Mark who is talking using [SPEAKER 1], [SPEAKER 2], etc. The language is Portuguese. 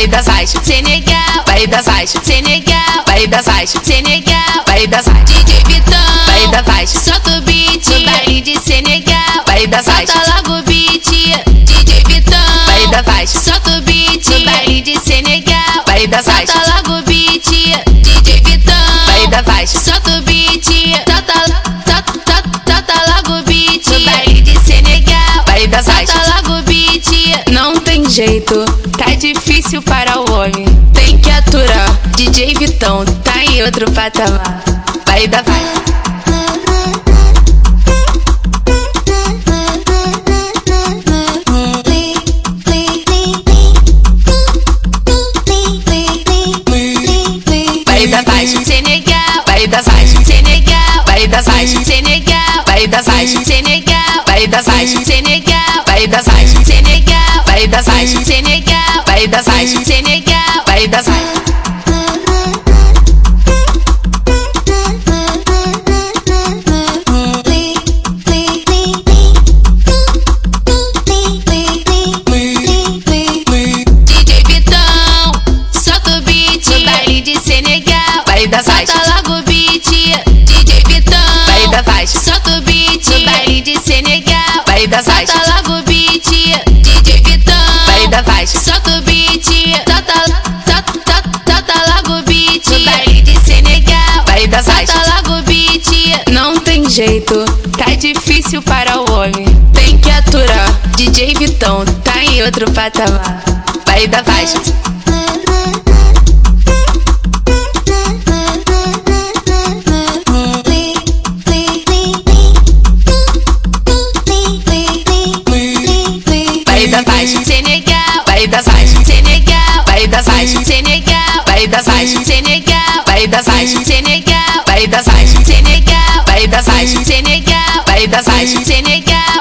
[SPEAKER 1] vai dançar, chute Senegal, vai dançar, chute Senegal, vai dançar, chute Senegal, vai dançar. Jeito, tá difícil para o homem. Tem que aturar. DJ Vitão tá em outro patamar. Baile da faixa. Baile da faixa, Senegal. Baile das faixas, Senegal. Baile das faixas, Senegal vai das baixas sem negar, vai das baixas sem negar, vai das baixas sem negar, vai das baixas sem negar, vai das
[SPEAKER 2] baixas
[SPEAKER 1] sem
[SPEAKER 2] negar, vai das DJ Vitão, solta o beat,
[SPEAKER 1] baile de Senegal, vai das baixas. jeito, tá difícil para o homem. Tem que aturar, DJ Vitão tá em outro patamar. Vai da faixa. Vai da faixa, Senegal, vai da baixa, Senegal, vai da baixa, Senegal, vai da baixa, Senegal, vai da baixa, Senegal, vai da baixa, Senegal. Vai dançar, Senegal. Vai dançar, Senegal.